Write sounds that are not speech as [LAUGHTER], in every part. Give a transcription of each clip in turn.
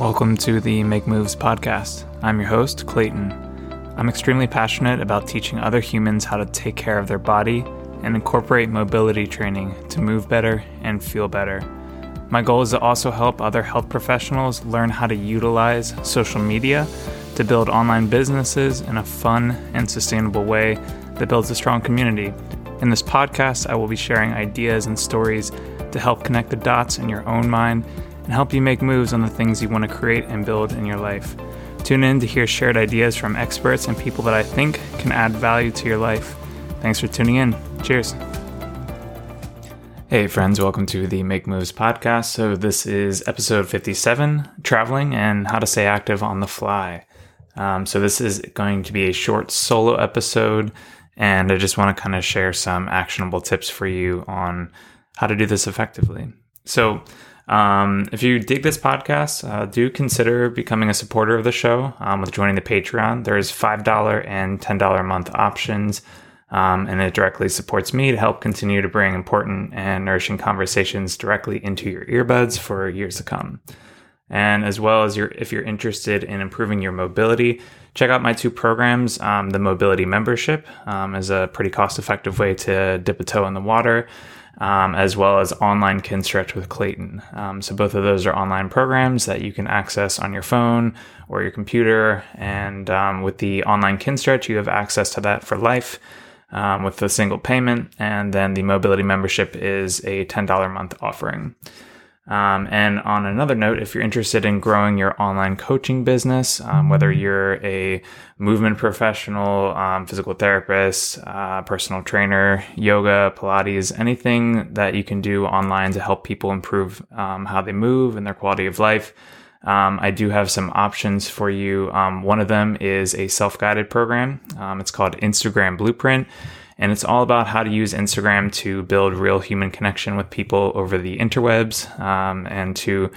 Welcome to the Make Moves podcast. I'm your host, Clayton. I'm extremely passionate about teaching other humans how to take care of their body and incorporate mobility training to move better and feel better. My goal is to also help other health professionals learn how to utilize social media to build online businesses in a fun and sustainable way that builds a strong community. In this podcast, I will be sharing ideas and stories to help connect the dots in your own mind and help you make moves on the things you want to create and build in your life. Tune in to hear shared ideas from experts and people that I think can add value to your life. Thanks for tuning in. Cheers. Hey, friends, welcome to the Make Moves podcast. So, this is episode 57 traveling and how to stay active on the fly. Um, so, this is going to be a short solo episode, and I just want to kind of share some actionable tips for you on how to do this effectively. So, um, if you dig this podcast, uh, do consider becoming a supporter of the show um, with joining the Patreon. There's $5 and $10 a month options, um, and it directly supports me to help continue to bring important and nourishing conversations directly into your earbuds for years to come. And as well as your, if you're interested in improving your mobility, check out my two programs. Um, the Mobility Membership um, is a pretty cost effective way to dip a toe in the water um, as well as online Kinstretch with Clayton. Um, so both of those are online programs that you can access on your phone or your computer. And um, with the online Kinstretch, you have access to that for life. Um, with a single payment, and then the mobility membership is a $10 a month offering. Um, and on another note, if you're interested in growing your online coaching business, um, whether you're a movement professional, um, physical therapist, uh, personal trainer, yoga, Pilates, anything that you can do online to help people improve um, how they move and their quality of life, um, I do have some options for you. Um, one of them is a self guided program, it's called Instagram Blueprint. And it's all about how to use Instagram to build real human connection with people over the interwebs um, and to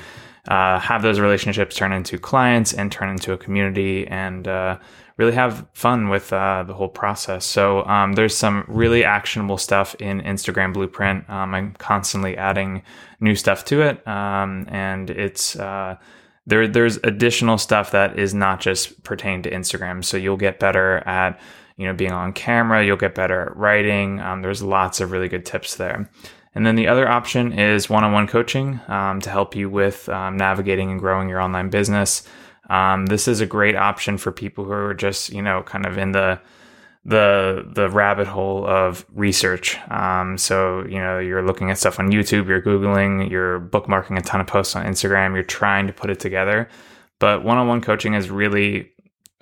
uh, have those relationships turn into clients and turn into a community and uh, really have fun with uh, the whole process. So um, there's some really actionable stuff in Instagram Blueprint. Um, I'm constantly adding new stuff to it, um, and it's uh, there. There's additional stuff that is not just pertained to Instagram. So you'll get better at you know, being on camera, you'll get better at writing. Um, there's lots of really good tips there. And then the other option is one on one coaching um, to help you with um, navigating and growing your online business. Um, this is a great option for people who are just, you know, kind of in the the the rabbit hole of research. Um, so you know you're looking at stuff on YouTube, you're googling, you're bookmarking a ton of posts on Instagram, you're trying to put it together. But one-on-one coaching is really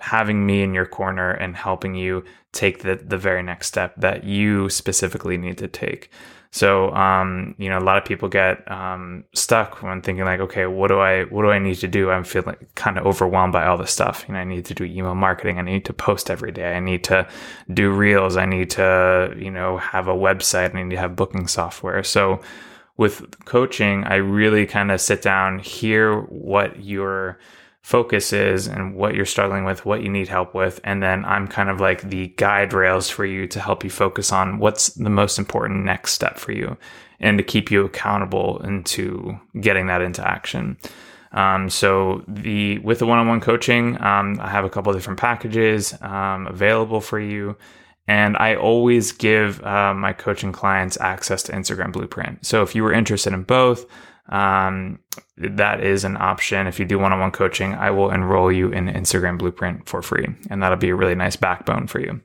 having me in your corner and helping you take the, the very next step that you specifically need to take. So, um, you know, a lot of people get um, stuck when thinking like, okay, what do I, what do I need to do? I'm feeling kind of overwhelmed by all this stuff. You know, I need to do email marketing. I need to post every day. I need to do reels. I need to, you know, have a website. I need to have booking software. So, with coaching, I really kind of sit down, hear what your focus is and what you're struggling with, what you need help with. And then I'm kind of like the guide rails for you to help you focus on what's the most important next step for you and to keep you accountable into getting that into action. Um, so the with the one-on-one coaching, um, I have a couple different packages um, available for you, and I always give uh, my coaching clients access to Instagram Blueprint. So if you were interested in both, um, that is an option. If you do one on one coaching, I will enroll you in Instagram Blueprint for free, and that'll be a really nice backbone for you.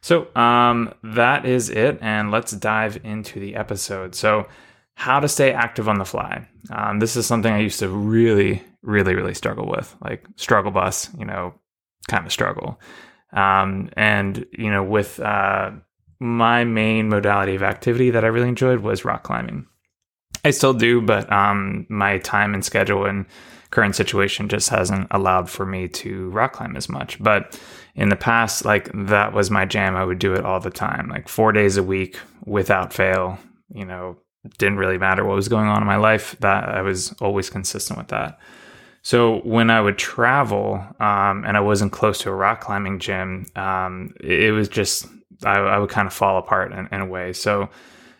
So, um, that is it, and let's dive into the episode. So, how to stay active on the fly. Um, this is something I used to really, really, really struggle with, like struggle bus, you know, kind of struggle. Um, and, you know, with uh, my main modality of activity that I really enjoyed was rock climbing. I still do, but um, my time and schedule and current situation just hasn't allowed for me to rock climb as much. But in the past, like that was my jam. I would do it all the time, like four days a week without fail. You know, didn't really matter what was going on in my life. That I was always consistent with that. So when I would travel um, and I wasn't close to a rock climbing gym, um, it, was just I, I, would kind of fall apart in, in a way. So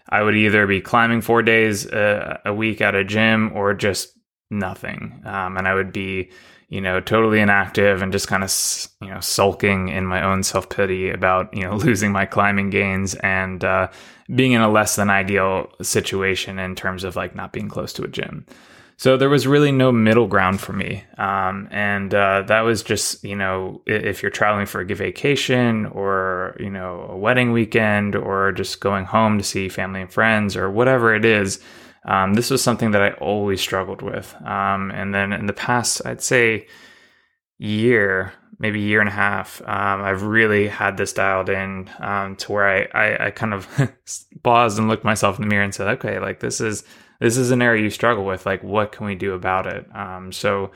I would either be climbing four days a, a week at a gym or just nothing. Um, and I would be, you know, totally inactive and just kind of, you know, sulking in my own self pity about, you know, [LAUGHS] losing my climbing gains and uh, being in a less than ideal situation in terms of like not being close to a gym. So there was really no middle ground for me. Um, and uh, that was just, you know, if you're traveling for a vacation or, you know, a wedding weekend or just going home to see family and friends or whatever it is, um, this was something that I always struggled with. Um, and then in the past, I'd say year, maybe year and a half, um, I've really had this dialed in um, to where I, I, I kind of [LAUGHS] paused and looked myself in the mirror and said, okay, like this is this is an area you struggle with. Like, what can we do about it? Um, so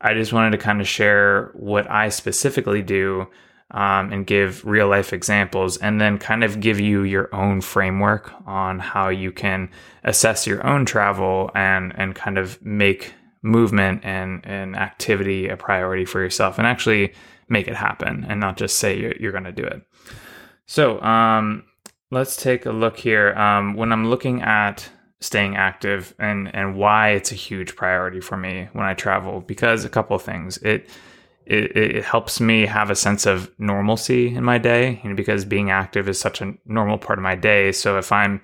I just wanted to kind of share what I specifically do um, and give real life examples, and then kind of give you your own framework on how you can assess your own travel and and kind of make movement and and activity a priority for yourself, and actually make it happen, and not just say you're, you're going to do it. So um, let's take a look here. Um, when I'm looking at staying active and and why it's a huge priority for me when I travel because a couple of things. It it, it helps me have a sense of normalcy in my day you know, because being active is such a normal part of my day. So if I'm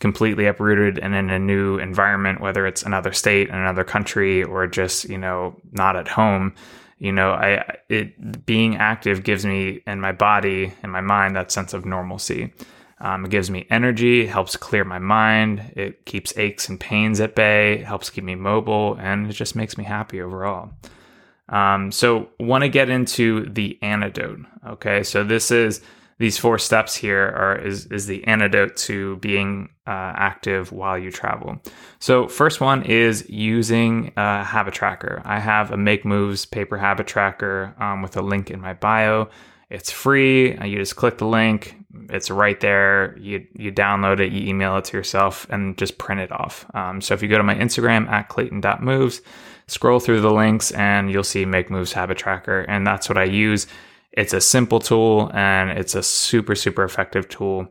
completely uprooted and in a new environment whether it's another state another country or just you know not at home you know I it being active gives me and my body and my mind that sense of normalcy um, it gives me energy, helps clear my mind, it keeps aches and pains at bay, helps keep me mobile, and it just makes me happy overall. Um, so, want to get into the antidote. Okay, so this is these four steps here are is is the antidote to being uh, active while you travel. So, first one is using a habit tracker. I have a Make Moves paper habit tracker um, with a link in my bio. It's free. You just click the link. It's right there. You you download it, you email it to yourself, and just print it off. Um, so if you go to my Instagram at clayton.moves, scroll through the links, and you'll see Make Moves Habit Tracker, and that's what I use. It's a simple tool, and it's a super super effective tool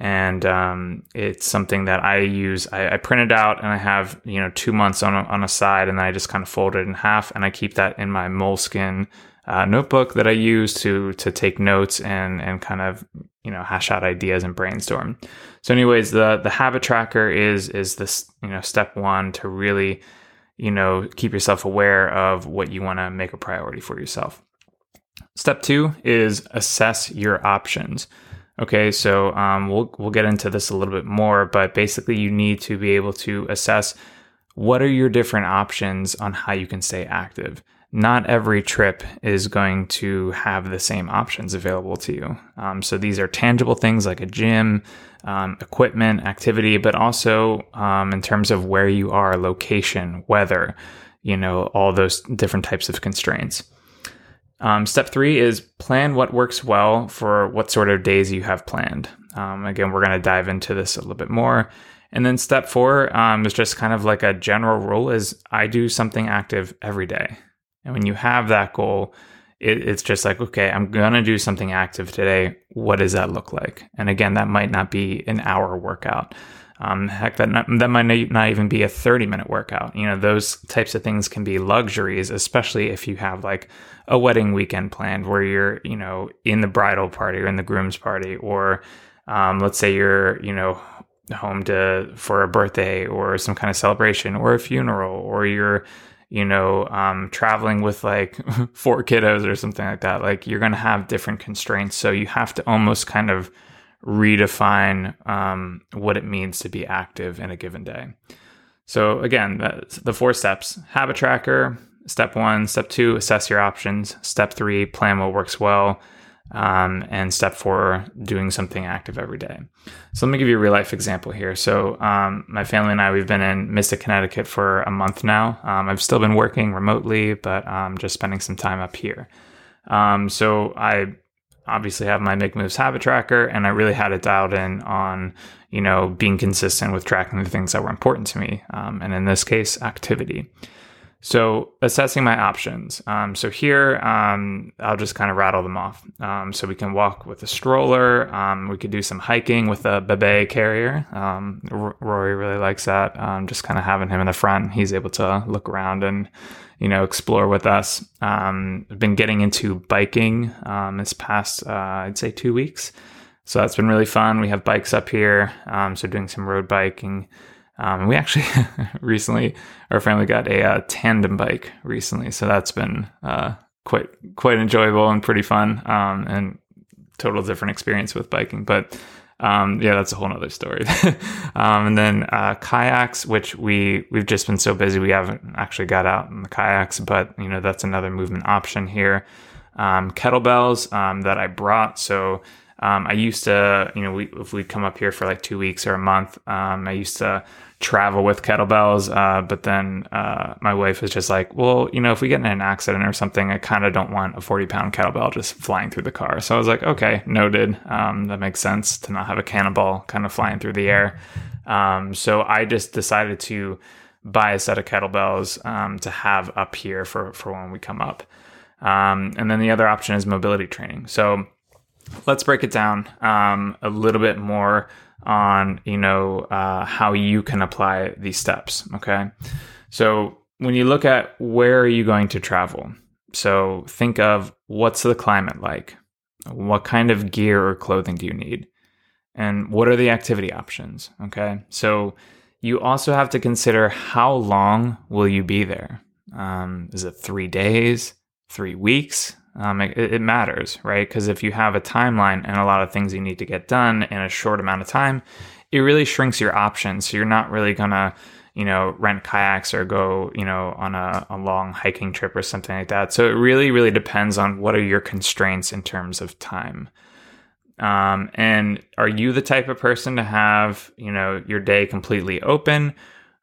and um, it's something that I use. I, I, print it out, and I have you know two months on a, on a side, and then I just kind of fold it in half, and I keep that in my Moleskine uh, notebook that I use to to take notes and and kind of you know hash out ideas and brainstorm. So, anyways, the the habit tracker is is this you know step one to really you know keep yourself aware of what you want to make a priority for yourself. Step two is assess your options. Okay, so um, we'll we'll get into this a little bit more, but basically, you need to be able to assess what are your different options on how you can stay active not every trip is going to have the same options available to you. Um, so these are tangible things like a gym, um, equipment, activity, but also um, in terms of where you are, location, weather, you know, all those different types of constraints. Um, step three is plan what works well for what sort of days you have planned. Um, again, we're going to dive into this a little bit more. And then step four um, is just kind of like a general rule is I do something active every day. And when you have that goal, it, it's just like, okay, I'm going to do something active today. What does that look like? And again, that might not be an hour workout. Um, heck, that not, that might not even be a 30 minute workout. You know, those types of things can be luxuries, especially if you have like a wedding weekend planned where you're, you know, in the bridal party or in the groom's party, or um, let's say you're, you know, home to for a birthday or some kind of celebration or a funeral, or you're you know, um, traveling with like [LAUGHS] four kiddos or something like that, like you're going to have different constraints. So you have to almost kind of redefine um, what it means to be active in a given day. So again, the four steps habit tracker, step one, step two, assess your options, step three, plan what works well. Um, and step four, doing something active every day. So let me give you a real life example here. So um, my family and I, we've been in Mystic, Connecticut for a month now. Um, I've still been working remotely, but I'm just spending some time up here. Um, so I obviously have my Make Moves habit tracker, and I really had it dialed in on you know being consistent with tracking the things that were important to me, um, and in this case, activity. So, assessing my options. Um, so, here um, I'll just kind of rattle them off. Um, so, we can walk with a stroller. Um, we could do some hiking with a bebe carrier. Um, R- Rory really likes that. Um, just kind of having him in the front. He's able to look around and, you know, explore with us. I've been getting into biking this past, uh, I'd say, two weeks. So, that's been really fun. We have bikes up here. so, doing some road biking. Um, we actually [LAUGHS] recently, our family got a uh, tandem bike recently, so that's been uh, quite quite enjoyable and pretty fun, um, and total different experience with biking. But um, yeah, that's a whole nother story. [LAUGHS] Um, and then uh, kayaks, which we we've just been so busy, we haven't actually got out in the kayaks, but you know that's another movement option here. Um, kettlebells um, that I brought, so. Um, I used to, you know, we, if we'd come up here for like two weeks or a month, um, I used to travel with kettlebells. Uh, but then uh, my wife was just like, well, you know, if we get in an accident or something, I kind of don't want a 40 pound kettlebell just flying through the car. So I was like, okay, noted. Um, that makes sense to not have a cannonball kind of flying through the air. Um, so I just decided to buy a set of kettlebells um, to have up here for, for when we come up. Um, and then the other option is mobility training. So let's break it down um, a little bit more on you know uh, how you can apply these steps okay? So when you look at where are you going to travel so think of what's the climate like? What kind of gear or clothing do you need? And what are the activity options okay? So you also have to consider how long will you be there? Um, is it three days three weeks um, it, it, matters, right? Because if you have a timeline and a lot of things you need to get done in a short amount of time, it really shrinks your options. So you're not really gonna, you know, rent kayaks or go, you know, on a, a long hiking trip or something like that. So it really, really depends on what are your constraints in terms of time. Um, and are you the type of person to have, you know, your day completely open?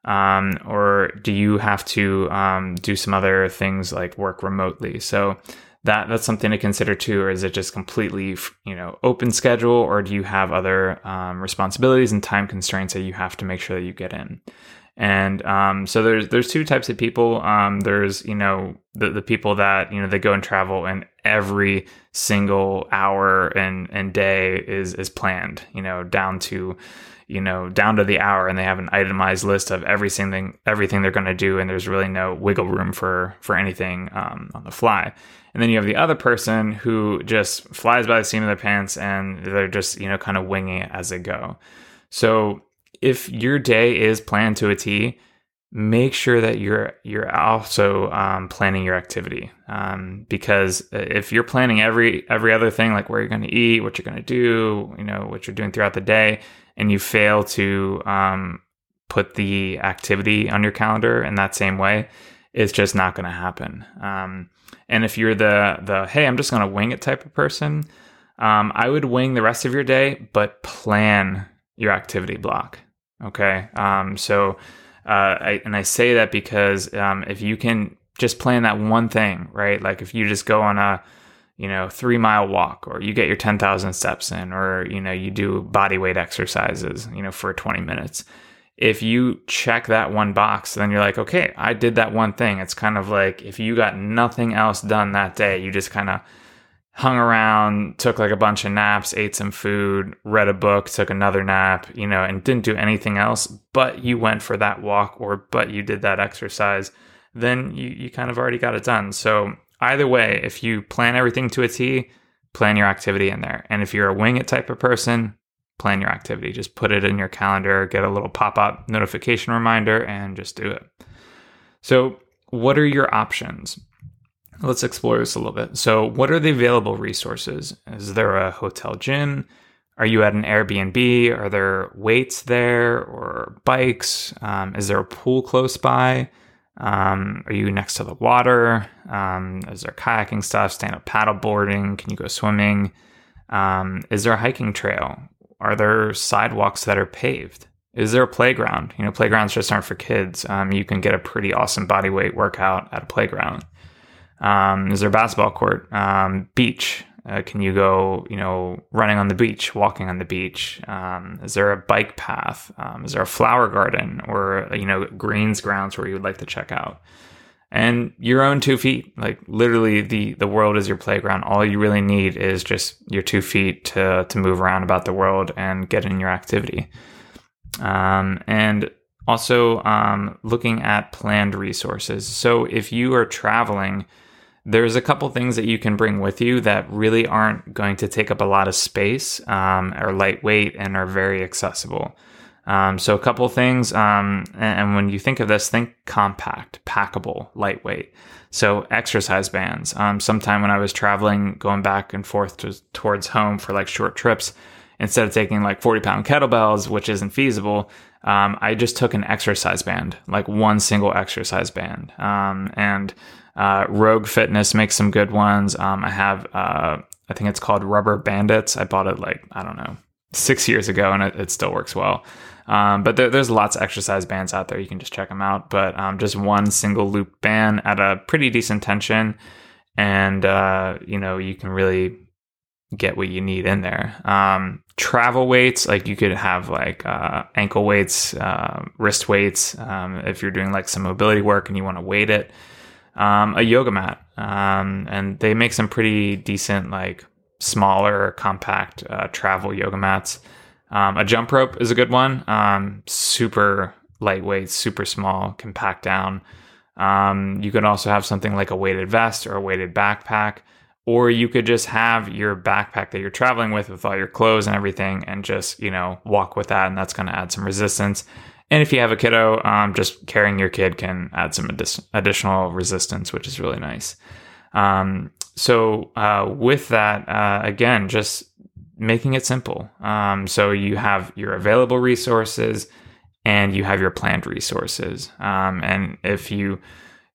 Um, or do you have to um, do some other things like work remotely? So that that's something to consider too or is it just completely you know open schedule or do you have other um, responsibilities and time constraints that you have to make sure that you get in? And um, so there's there's two types of people. Um, there's you know the, the people that you know they go and travel and every single hour and and day is is planned you know down to you know down to the hour and they have an itemized list of everything everything they're going to do and there's really no wiggle room for for anything um, on the fly. And then you have the other person who just flies by the seat of their pants and they're just you know kind of winging it as they go. So if your day is planned to a t make sure that you're you're also um, planning your activity. Um, because if you're planning every every other thing like where you're going to eat what you're going to do you know what you're doing throughout the day and you fail to um, put the activity on your calendar in that same way, it's just not going to happen. Um, and if you're the the hey, I'm just going to wing it type of person, um, I would wing the rest of your day, but plan your activity block. Okay, um, so uh, I, and I say that because um, if you can just plan that one thing, right? Like if you just go on a you know, three mile walk, or you get your 10,000 steps in, or, you know, you do body weight exercises, you know, for 20 minutes. If you check that one box, then you're like, okay, I did that one thing. It's kind of like if you got nothing else done that day, you just kind of hung around, took like a bunch of naps, ate some food, read a book, took another nap, you know, and didn't do anything else, but you went for that walk or but you did that exercise, then you, you kind of already got it done. So either way, if you plan everything to a T, plan your activity in there. And if you're a wing it type of person, plan your activity. Just put it in your calendar, get a little pop up notification reminder, and just do it. So, what are your options? Let's explore this a little bit. So, what are the available resources? Is there a hotel gym? Are you at an Airbnb? Are there weights there or bikes? Um, is there a pool close by? Um, are you next to the water? Um, is there kayaking stuff, stand up paddle boarding? Can you go swimming? Um, is there a hiking trail? Are there sidewalks that are paved? Is there a playground? You know, playgrounds just aren't for kids. Um, you can get a pretty awesome body weight workout at a playground. Um, is there a basketball court? Um, beach? Uh, can you go, you know, running on the beach, walking on the beach? Um, is there a bike path? Um, is there a flower garden or, you know, greens grounds where you would like to check out? and your own two feet. Like literally, the the world is your playground. All you really need is just your two feet to to move around about the world and get in your activity. Um, and also um, looking at planned resources. So if you are traveling, there's a couple things that you can bring with you that really aren't going to take up a lot of space, um, are lightweight, and are very accessible. Um, so a couple things, um, and, and, when you think of this, think compact, packable, lightweight. So exercise bands. Um, sometime when I was traveling, going back and forth to, towards home for like short trips, instead of taking like 40 pound kettlebells, which isn't feasible, um, I just took an exercise band, like one single exercise band. Um, and uh, Rogue Fitness makes some good ones. Um, I have, uh, I think it's called Rubber Bandits. I bought it like, I don't know, six years ago and it, it still works well. Um, but there, there's lots of exercise bands out there. You can just check them out. But um, just one single loop band at a pretty decent tension. And, uh, you know, you can really get what you need in there. Um, travel weights, like you could have like uh, ankle weights, uh, wrist weights, um, if you're doing like some mobility work and you want to weight it. Um, a yoga mat, um, and they make some pretty decent, like smaller, compact uh, travel yoga mats. Um, a jump rope is a good one. Um, super lightweight, super small, can pack down. Um, you could also have something like a weighted vest or a weighted backpack, or you could just have your backpack that you're traveling with with all your clothes and everything, and just you know walk with that, and that's going to add some resistance. And if you have a kiddo, um, just carrying your kid can add some additional resistance, which is really nice. Um, so uh, with that, uh, again, just making it simple. Um, so you have your available resources and you have your planned resources. Um, and if you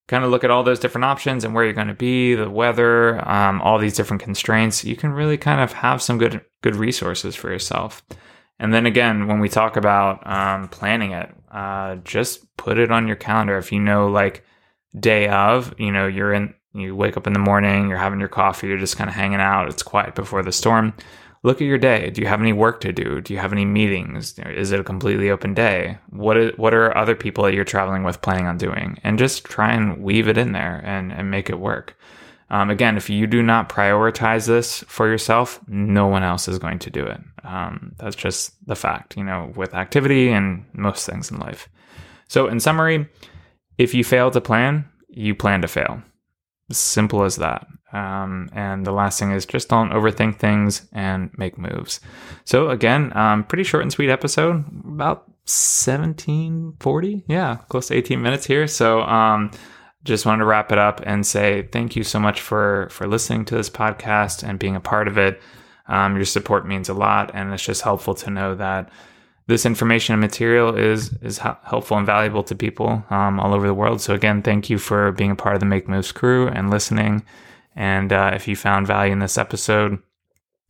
kind of look at all those different options and where you're going to be, the weather, um, all these different constraints, you can really kind of have some good good resources for yourself. And then again, when we talk about um, planning it, uh, just put it on your calendar. If you know, like day of, you know, you're in, you wake up in the morning, you're having your coffee, you're just kind of hanging out. It's quiet before the storm look at your day. Do you have any work to do? Do you have any meetings? Is it a completely open day? What is, what are other people that you're traveling with planning on doing? And just try and weave it in there and, and make it work. Um, again, if you do not prioritize this for yourself, no one else is going to do it. Um, that's just the fact, you know, with activity and most things in life. So, in summary, if you fail to plan, you plan to fail. Simple as that. Um, and the last thing is just don't overthink things and make moves. So again, um, pretty short and sweet episode, about 1740. Yeah, close to 18 minutes here. So um, just wanted to wrap it up and say thank you so much for for listening to this podcast and being a part of it. Um, your support means a lot, and it's just helpful to know that this information and material is is helpful and valuable to people um, all over the world. So again, thank you for being a part of the Make Moves crew and listening. And uh, if you found value in this episode,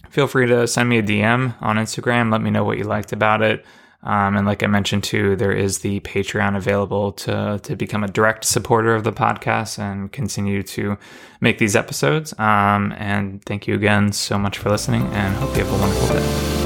feel free to send me a DM on Instagram. Let me know what you liked about it. Um, and like I mentioned too, there is the Patreon available to to become a direct supporter of the podcast and continue to make these episodes. Um, and thank you again so much for listening, and hope you have a wonderful day.